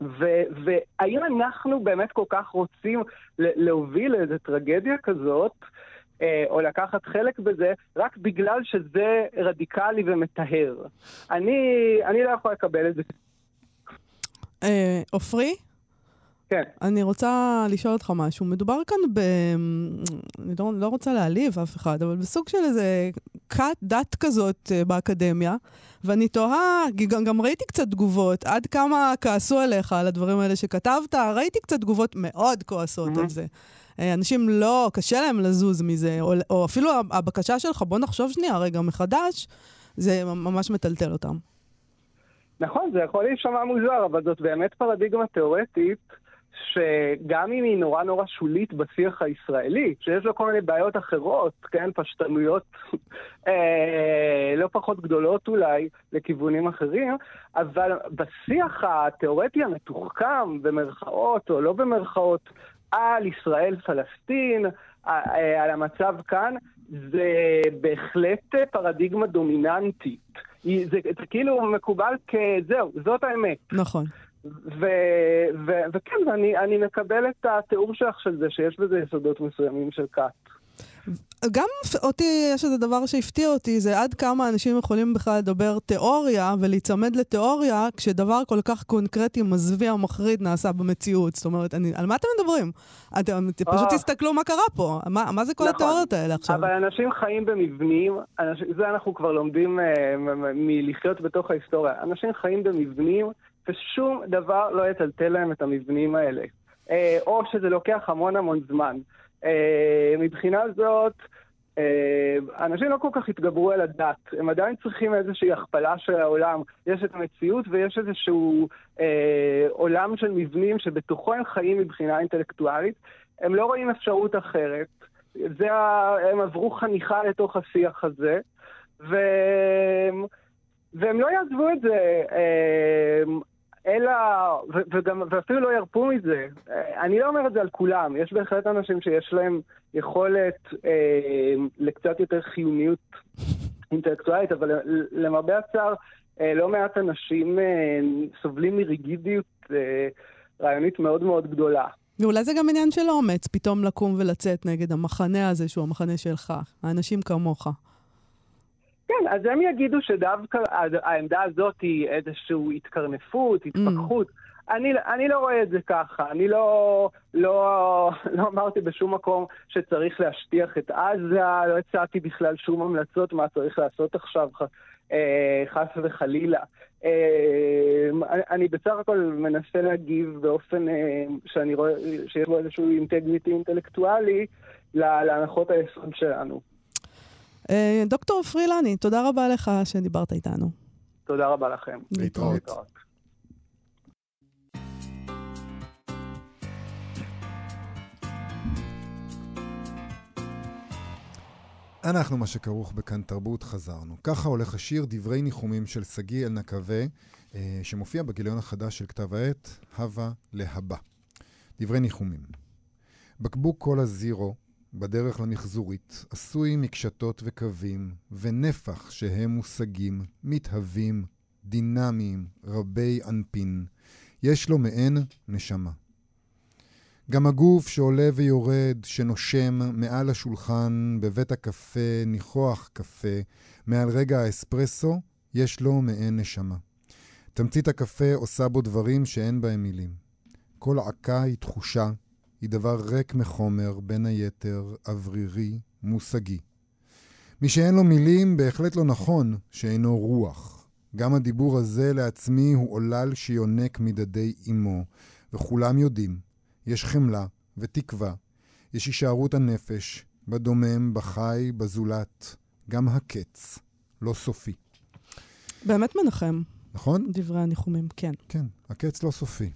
ו- והאם אנחנו באמת כל כך רוצים להוביל איזו טרגדיה כזאת, או לקחת חלק בזה, רק בגלל שזה רדיקלי ומטהר. אני, אני לא יכול לקבל את זה. אה, עופרי? כן. אני רוצה לשאול אותך משהו. מדובר כאן ב... אני לא, לא רוצה להעליב אף אחד, אבל בסוג של איזה כת דת כזאת אה, באקדמיה, ואני תוהה, גם, גם ראיתי קצת תגובות, עד כמה כעסו עליך על הדברים האלה שכתבת, ראיתי קצת תגובות מאוד כועסות mm-hmm. על זה. אה, אנשים לא, קשה להם לזוז מזה, או, או אפילו הבקשה שלך, בוא נחשוב שנייה רגע מחדש, זה ממש מטלטל אותם. נכון, זה יכול להישמע מוזר, אבל זאת באמת פרדיגמה תיאורטית. שגם אם היא נורא נורא שולית בשיח הישראלי, שיש לו כל מיני בעיות אחרות, כן, פשטנויות אה, לא פחות גדולות אולי, לכיוונים אחרים, אבל בשיח התיאורטי המתוחכם, במרכאות או לא במרכאות, על ישראל-פלסטין, אה, על המצב כאן, זה בהחלט פרדיגמה דומיננטית. זה, זה, זה כאילו מקובל כזהו, זאת האמת. נכון. ו- ו- וכן, ואני אני מקבל את התיאור שלך של זה, שיש בזה יסודות מסוימים של כת. גם אותי, יש איזה דבר שהפתיע אותי, זה עד כמה אנשים יכולים בכלל לדבר תיאוריה ולהיצמד לתיאוריה, כשדבר כל כך קונקרטי, מזוויע, מחריד, נעשה במציאות. זאת אומרת, אני, על מה אתם מדברים? אתם, אתם פשוט. תסתכלו מה קרה פה. מה, מה זה כל נכון, התיאוריות האלה עכשיו? אבל אנשים חיים במבנים, אנשים, זה אנחנו כבר לומדים uh, מלחיות בתוך ההיסטוריה. אנשים חיים במבנים ושום דבר לא יטלטל להם את המבנים האלה. אה, או שזה לוקח המון המון זמן. אה, מבחינה זאת, אה, אנשים לא כל כך התגברו על הדת, הם עדיין צריכים איזושהי הכפלה של העולם. יש את המציאות ויש איזשהו אה, עולם של מבנים שבתוכו הם חיים מבחינה אינטלקטואלית. הם לא רואים אפשרות אחרת. זה ה... הם עברו חניכה לתוך השיח הזה, ו... והם לא יעזבו את זה. אה, אלא, וגם, ואפילו לא ירפו מזה. אני לא אומר את זה על כולם, יש בהחלט אנשים שיש להם יכולת אה, לקצת יותר חיוניות אינטלקטואלית, אבל למרבה הצער, אה, לא מעט אנשים אה, סובלים מריגידיות אה, רעיונית מאוד מאוד גדולה. ואולי זה גם עניין של אומץ, פתאום לקום ולצאת נגד המחנה הזה, שהוא המחנה שלך, האנשים כמוך. כן, אז הם יגידו שדווקא העמדה הזאת היא איזושהי התקרנפות, התפכחות. Mm. אני, אני לא רואה את זה ככה. אני לא, לא, לא אמרתי בשום מקום שצריך להשטיח את עזה, לא הצעתי בכלל שום המלצות מה צריך לעשות עכשיו, אה, חס וחלילה. אה, אני בסך הכל מנסה להגיב באופן אה, שאני רואה שיש בו איזשהו אינטגריטי אינטלקטואלי להנחות היסוד שלנו. אה, דוקטור פרילני, תודה רבה לך שדיברת איתנו. תודה רבה לכם. להתראות. אנחנו, מה שכרוך בכאן תרבות, חזרנו. ככה הולך השיר דברי ניחומים של שגיא אלנקווה, אה, שמופיע בגיליון החדש של כתב העת, הווה להבא. דברי ניחומים. בקבוק כל הזירו בדרך למחזורית, עשוי מקשתות וקווים, ונפח שהם מושגים, מתהווים, דינמיים, רבי אנפין. יש לו מעין נשמה. גם הגוף שעולה ויורד, שנושם מעל השולחן, בבית הקפה, ניחוח קפה, מעל רגע האספרסו, יש לו מעין נשמה. תמצית הקפה עושה בו דברים שאין בהם מילים. כל עקה היא תחושה, היא דבר ריק מחומר, בין היתר אוורירי, מושגי. מי שאין לו מילים, בהחלט לא נכון שאינו רוח. גם הדיבור הזה לעצמי הוא עולל שיונק מדדי אמו, וכולם יודעים, יש חמלה ותקווה, יש הישארות הנפש, בדומם, בחי, בזולת, גם הקץ, לא סופי. באמת מנחם. נכון? דברי הניחומים, כן. כן, הקץ לא סופי.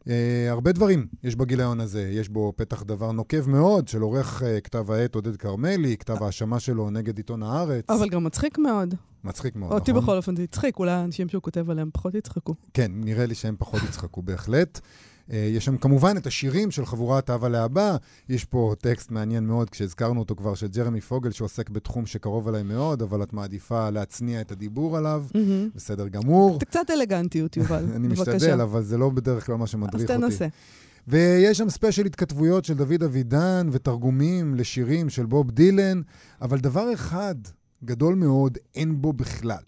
Uh, הרבה דברים יש בגיליון הזה. יש בו פתח דבר נוקב מאוד של עורך uh, כתב העת עודד כרמלי, כתב ההאשמה שלו נגד עיתון הארץ. אבל גם מצחיק מאוד. מצחיק מאוד, אותי נכון? אותי בכל אופן זה הצחיק, אולי האנשים שהוא כותב עליהם פחות יצחקו. כן, נראה לי שהם פחות יצחקו בהחלט. אה, יש שם כמובן את השירים של חבורת אבא לאבא, יש פה טקסט מעניין מאוד, כשהזכרנו אותו כבר, של ג'רמי פוגל, שעוסק בתחום שקרוב אליי מאוד, אבל את מעדיפה להצניע את הדיבור עליו, מהמם. בסדר גמור. אתה קצת אלגנטיות, יובל. אני בבקשה. משתדל, אבל זה לא בדרך כלל מה אז שמדריך אותי. תנסה. ויש שם ספיישל התכתבויות של דוד אבידן ותרגומים לשירים של בוב דילן, אבל דבר אחד גדול מאוד אין בו בכלל.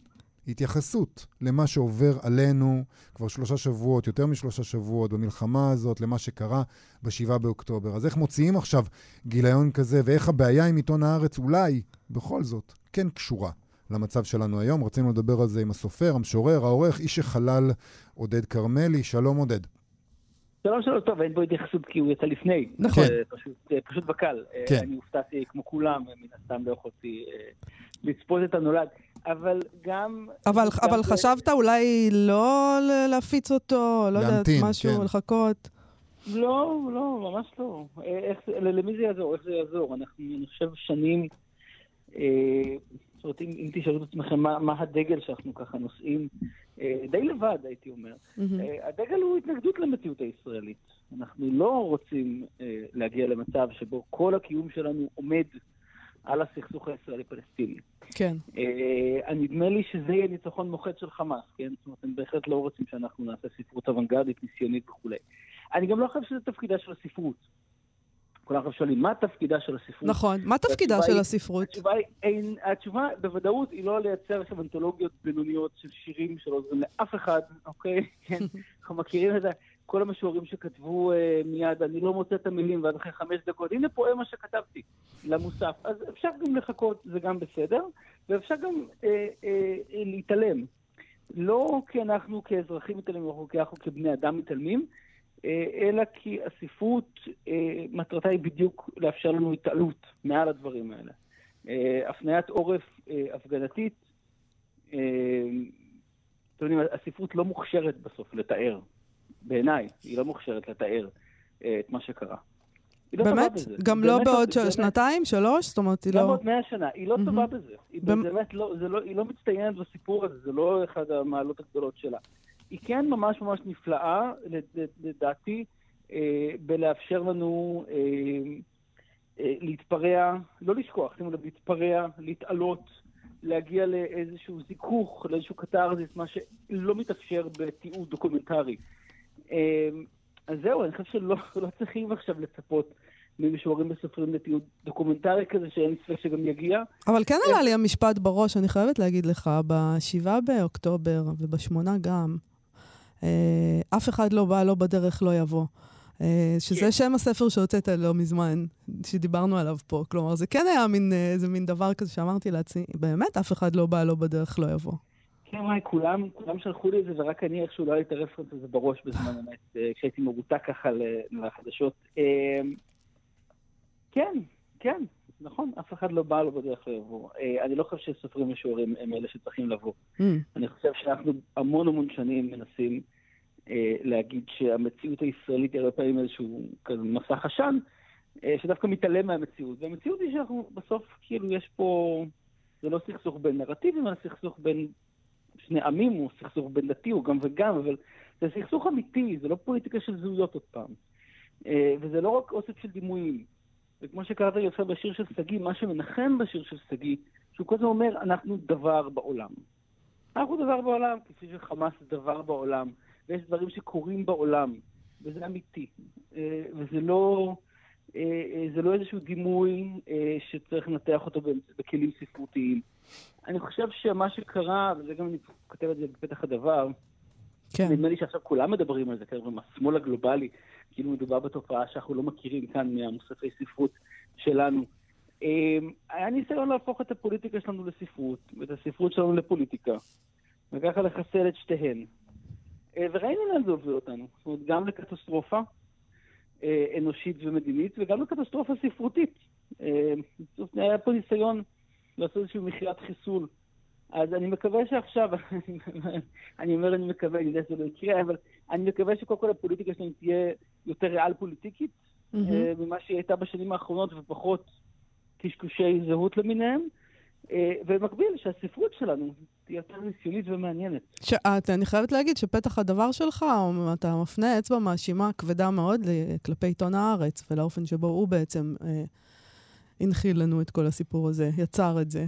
התייחסות למה שעובר עלינו כבר שלושה שבועות, יותר משלושה שבועות, במלחמה הזאת, למה שקרה ב-7 באוקטובר. אז איך מוציאים עכשיו גיליון כזה, ואיך הבעיה עם עיתון הארץ אולי, בכל זאת, כן קשורה למצב שלנו היום. רצינו לדבר על זה עם הסופר, המשורר, העורך, איש החלל עודד כרמלי. שלום עודד. שלום שלום, טוב, אין בו התייחסות כי הוא יצא לפני. נכון. זה פשוט, אה, פשוט בקל. אה, כן. אני הופתעתי כמו כולם, מן הסתם לא יכולתי אה, לצפות את הנולד. אבל גם... אבל, גם אבל זה- חשבת אולי לא להפיץ אותו, לא יודעת, משהו, כן. לחכות? לא, לא, ממש לא. אה, איך, זה- למי זה יעזור? איך זה יעזור? אנחנו, אני חושב, שנים... אה, זאת אומרת, אם, אם תשאלו את עצמכם מה, מה הדגל שאנחנו ככה נושאים, אה, די לבד, הייתי אומר. אה, הדגל הוא התנגדות למציאות הישראלית. אנחנו לא רוצים אה, להגיע למצב שבו כל הקיום שלנו עומד על הסכסוך הישראלי-פלסטיני. כן. אה, נדמה לי שזה יהיה ניצחון מוחץ של חמאס, כן? זאת אומרת, הם בהחלט לא רוצים שאנחנו נעשה ספרות אוונגרדית, ניסיונית וכולי. אני גם לא חושב שזה תפקידה של הספרות. כולם עכשיו שואלים, מה תפקידה של הספרות? נכון. מה תפקידה של היא- הספרות? התשובה היא, אין, התשובה בוודאות היא לא לייצר עכשיו אנתולוגיות בינוניות של שירים שלא עוזרים לאף אחד, אוקיי? כן, אנחנו מכירים את זה. כל המשוררים שכתבו אה, מיד, אני לא מוצא את המילים, ואז אחרי חמש דקות, הנה פואמה שכתבתי למוסף. אז אפשר גם לחכות, זה גם בסדר, ואפשר גם אה, אה, אה, להתעלם. לא כי אנחנו כאזרחים מתעלמים, או כי אנחנו כבני אדם מתעלמים, אלא כי הספרות, אה, מטרתה היא בדיוק לאפשר לנו התעלות מעל הדברים האלה. אה, הפניית עורף אה, הפגנתית, אה, אתם יודעים, הספרות לא מוכשרת בסוף לתאר, בעיניי, היא לא מוכשרת לתאר אה, את מה שקרה. לא באמת? גם לא באמת בעוד ש- באמת- שנתיים, שלוש? זאת אומרת, היא גם לא... בעוד מאה שנה, היא לא מהמם. טובה בזה. היא באמת לא, לא, היא לא מצטיינת בסיפור הזה, זה לא אחד המעלות הגדולות שלה. היא כן ממש ממש נפלאה, לד- לדעתי, אה, בלאפשר לנו אה, אה, להתפרע, לא לשכוח, שימו לב, להתפרע, להתעלות, להגיע לאיזשהו זיכוך, לאיזשהו קתרזיס, מה שלא מתאפשר בתיעוד דוקומנטרי. אז זהו, אני חושב שלא לא צריכים עכשיו לצפות ממשוררים וסופרים לתיעוד דוקומנטרי כזה, שאין לי ספק שגם יגיע. אבל כן עלה לי המשפט בראש, אני חייבת להגיד לך, ב-7 באוקטובר ובשמונה גם, אף אחד לא בא, לא בדרך, לא יבוא. אה, שזה כן. שם הספר שהוצאת לא מזמן, שדיברנו עליו פה. כלומר, זה כן היה מין, אה, איזה מין דבר כזה שאמרתי לעצמי, באמת, אף אחד לא בא, לא בדרך, לא יבוא. כן, וואי, כולם, כולם שלחו לי את זה, ורק אני איכשהו לא היה לי את הרפרנס הזה בראש בזמן אמת, אה, כשהייתי מרותק ככה לחדשות. אה, כן, כן, נכון, אף אחד לא בא, לא בדרך יבוא. אה, אני לא חושב שסופרים משוררים הם אלה שצריכים לבוא. Mm, אני חושב שאנחנו המון המון שנים מנסים אה, להגיד שהמציאות הישראלית היא הרבה פעמים איזשהו כזה מסך עשן, אה, שדווקא מתעלם מהמציאות. והמציאות היא שאנחנו בסוף, כאילו, יש פה, זה לא סכסוך בין נרטיבים, אלא סכסוך בין שני עמים, או סכסוך בין דתי, או גם וגם, אבל זה סכסוך אמיתי, זה לא פוליטיקה של זהויות עוד פעם. אה, וזה לא רק אוסף של דימויים. וכמו שקראת לי עכשיו בשיר של שגיא, מה שמנחם בשיר של שגיא, שהוא כל הזמן אומר, אנחנו דבר בעולם. אנחנו דבר בעולם, כפי שחמאס זה דבר בעולם, ויש דברים שקורים בעולם, וזה אמיתי. אה, וזה לא, אה, אה, זה לא איזשהו דימוי שצריך לנתח אותו בכלים ספרותיים. אני חושב שמה שקרה, וזה גם אני כותב את זה בפתח הדבר, כן. נדמה לי שעכשיו כולם מדברים על זה, כאילו, מהשמאל הגלובלי, כאילו מדובר בתופעה שאנחנו לא מכירים כאן מהמוספי ספרות שלנו. אמ, היה ניסיון להפוך את הפוליטיקה שלנו לספרות, ואת הספרות שלנו לפוליטיקה, וככה לחסל את שתיהן. אה, וראינו לאן זה הוביל אותנו, זאת אומרת, גם לקטסטרופה אה, אנושית ומדינית, וגם לקטסטרופה ספרותית. אה, היה פה ניסיון לעשות איזושהי מחיית חיסול. אז אני מקווה שעכשיו, אני אומר אני מקווה, אני יודע שזה לא יקרה, אבל אני מקווה שקודם כל הפוליטיקה שלנו תהיה יותר ריאל פוליטיקית. אה, ממה שהיא הייתה בשנים האחרונות, ופחות קשקושי זהות למיניהם. אה, ובמקביל, שהספרות שלנו תהיה יותר ניסיונית ומעניינת. שאת, אני חייבת להגיד שפתח הדבר שלך, אתה מפנה אצבע מאשימה כבדה מאוד כלפי עיתון הארץ, ולאופן שבו הוא בעצם אה, הנחיל לנו את כל הסיפור הזה, יצר את זה.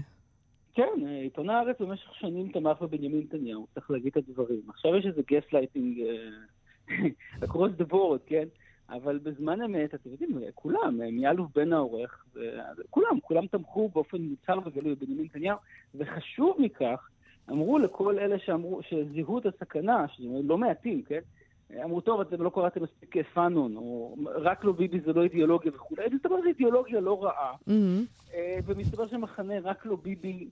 כן, אה, עיתון הארץ במשך שנים תמך בבנימין נתניהו, צריך להגיד את הדברים. עכשיו יש איזה גסט לייטינג, across the board, כן? אבל בזמן אמת, אתם יודעים, כולם, מאלוף בן העורך, כולם, כולם תמכו באופן מוצהר וגלוי בבנימין נתניהו, וחשוב מכך, אמרו לכל אלה שאמרו, שזיהו את הסכנה, שזה לא מעטים, כן? אמרו, טוב, אתם לא קראתם מספיק פאנון, או רק לא ביבי זה לא אידיאולוגיה וכולי. מסתבר שזו אידיאולוגיה לא רעה, mm-hmm. ומסתבר שמחנה רק לא ביבי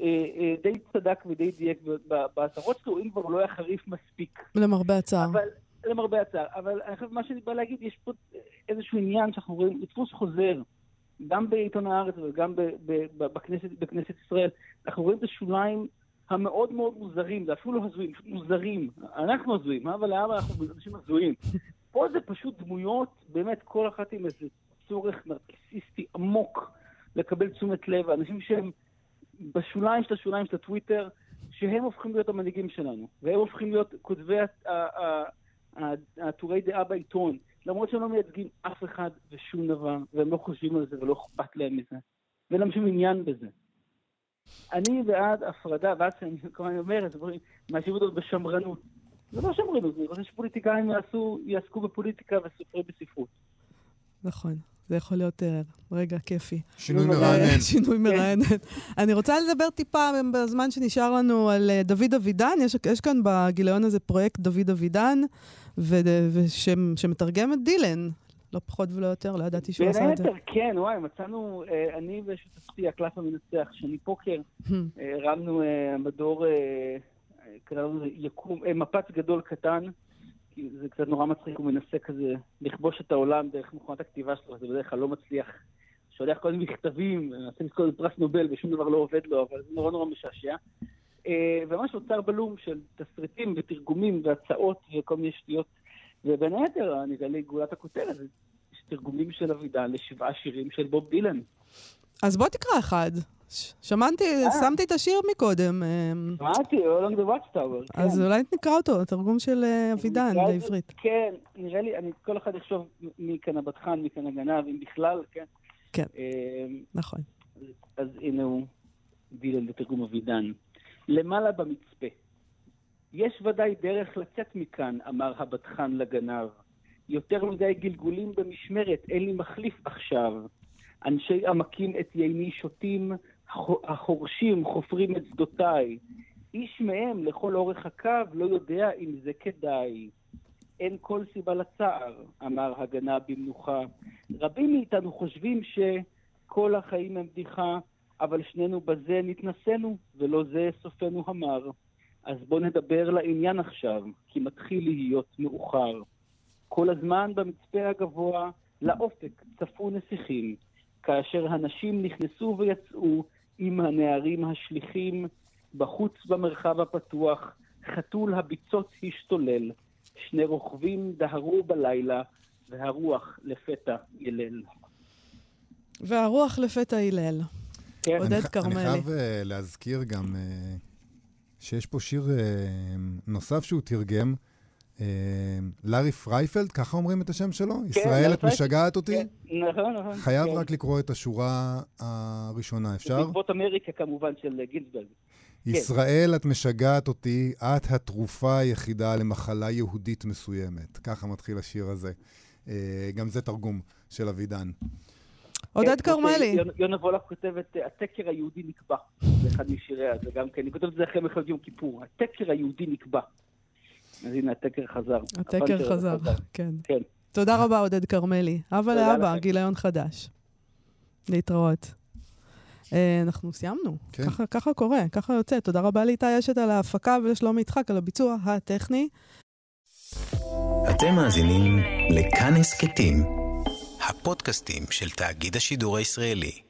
אה, אה, די צדק ודי דייק בהצהרות שלו, אם כבר לא היה חריף מספיק. למרבה הצער. אבל למרבה הצער. אבל אני חושב, מה שאני בא להגיד, יש פה איזשהו עניין שאנחנו רואים, דפוס חוזר, גם בעיתון הארץ וגם בכנסת, בכנסת ישראל, אנחנו רואים את השוליים המאוד מאוד מוזרים, זה אפילו לא הזויים, מוזרים. אנחנו הזויים, אבל למה אנחנו אנשים הזויים? פה זה פשוט דמויות, באמת כל אחת עם איזה צורך נרקסיסטי עמוק לקבל תשומת לב, אנשים שהם בשוליים של השוליים של הטוויטר, שהם הופכים להיות המנהיגים שלנו, והם הופכים להיות כותבי הטורי דעה בעיתון, למרות שהם לא מייצגים אף אחד ושום דבר, והם לא חושבים על זה ולא אכפת להם מזה, ואין להם שום עניין בזה. אני בעד הפרדה, ואז שאני כמובן אומר מאשים אותו בשמרנות. זה לא שמרנות, אני רוצה שפוליטיקאים יעסקו בפוליטיקה וסופרים בספרות. נכון. זה יכול להיות uh, רגע כיפי. שינוי מרענן. שינוי מרענן. אני רוצה לדבר טיפה בזמן שנשאר לנו על uh, דוד אבידן. יש, יש כאן בגיליון הזה פרויקט דוד אבידן, שמתרגם את דילן. לא פחות ולא יותר, לא ידעתי שהוא עשה את זה. בין היתר, כן, וואי, מצאנו, uh, אני ושותפתי, הקלף המנצח, שני פוקר, hmm. הרמנו מדור, קראנו לזה יקום, מפץ גדול קטן. זה קצת נורא מצחיק, הוא מנסה כזה לכבוש את העולם דרך מכונת הכתיבה שלו, זה בדרך כלל לא מצליח. שולח כל מיני מכתבים, מנסה לזכור פרס נובל ושום דבר לא עובד לו, אבל זה נורא נורא משעשע. אה, וממש נוצר בלום של תסריטים ותרגומים והצעות וכל מיני שטויות. ובין היתר, נראה לי גאולת הכותרת, יש תרגומים של אבידן לשבעה שירים של בוב דילן. אז בוא תקרא אחד. שמעתי, אה. שמתי את השיר מקודם. אה, שמעתי, All on the Watchtower. אז כן. אולי נקרא אותו, תרגום של אה, אבידן בעברית. כן, נראה לי, כל אחד יחשוב מי כאן הבטחן, מי כאן הגנב, אם בכלל, כן. כן, נכון. אז הנה הוא, דילן בתרגום אבידן. למעלה במצפה. יש ודאי דרך לצאת מכאן, אמר הבטחן לגנב. יותר מדי גלגולים במשמרת, אין לי מחליף עכשיו. אנשי עמקים את ייני שותים, החורשים חופרים את שדותיי. איש מהם לכל אורך הקו לא יודע אם זה כדאי. אין כל סיבה לצער, אמר הגנה במנוחה. רבים מאיתנו חושבים שכל החיים הם בדיחה, אבל שנינו בזה נתנסינו, ולא זה סופנו המר. אז בוא נדבר לעניין עכשיו, כי מתחיל להיות מאוחר. כל הזמן במצפה הגבוה, לאופק צפו נסיכים, כאשר הנשים נכנסו ויצאו עם הנערים השליחים, בחוץ במרחב הפתוח, חתול הביצות השתולל, שני רוכבים דהרו בלילה, והרוח לפתע ילל. והרוח לפתע הלל. כן. עודד כרמלי. אני חייב uh, להזכיר גם uh, שיש פה שיר uh, נוסף שהוא תרגם, לארי פרייפלד, ככה אומרים את השם שלו? כן, ישראל, את משגעת אותי? כן, נכון, נכון. חייב כן. רק לקרוא את השורה הראשונה, אפשר? בעקבות אמריקה כמובן של גינזברג. כן. ישראל, את משגעת אותי, את התרופה היחידה למחלה יהודית מסוימת. ככה מתחיל השיר הזה. אה, גם זה תרגום של אבידן. עודד כרמלי. יונה וולך כותבת, התקר היהודי נקבע. זה אחד משיריה, זה גם כן, היא כותבת את זה אחרי מלחמת יום כיפור. התקר היהודי נקבע. אז הנה, התקר חזר. התקר חזר, כן. כן. תודה רבה, עודד כרמלי. אבא לאבא, גיליון חדש. להתראות. אה, אנחנו סיימנו. כן. ככה, ככה קורה, ככה יוצא. תודה רבה לאיתי אשת על ההפקה ולשלומי יצחק על הביצוע הטכני. אתם מאזינים לכאן הסכתים, הפודקאסטים של תאגיד השידור הישראלי.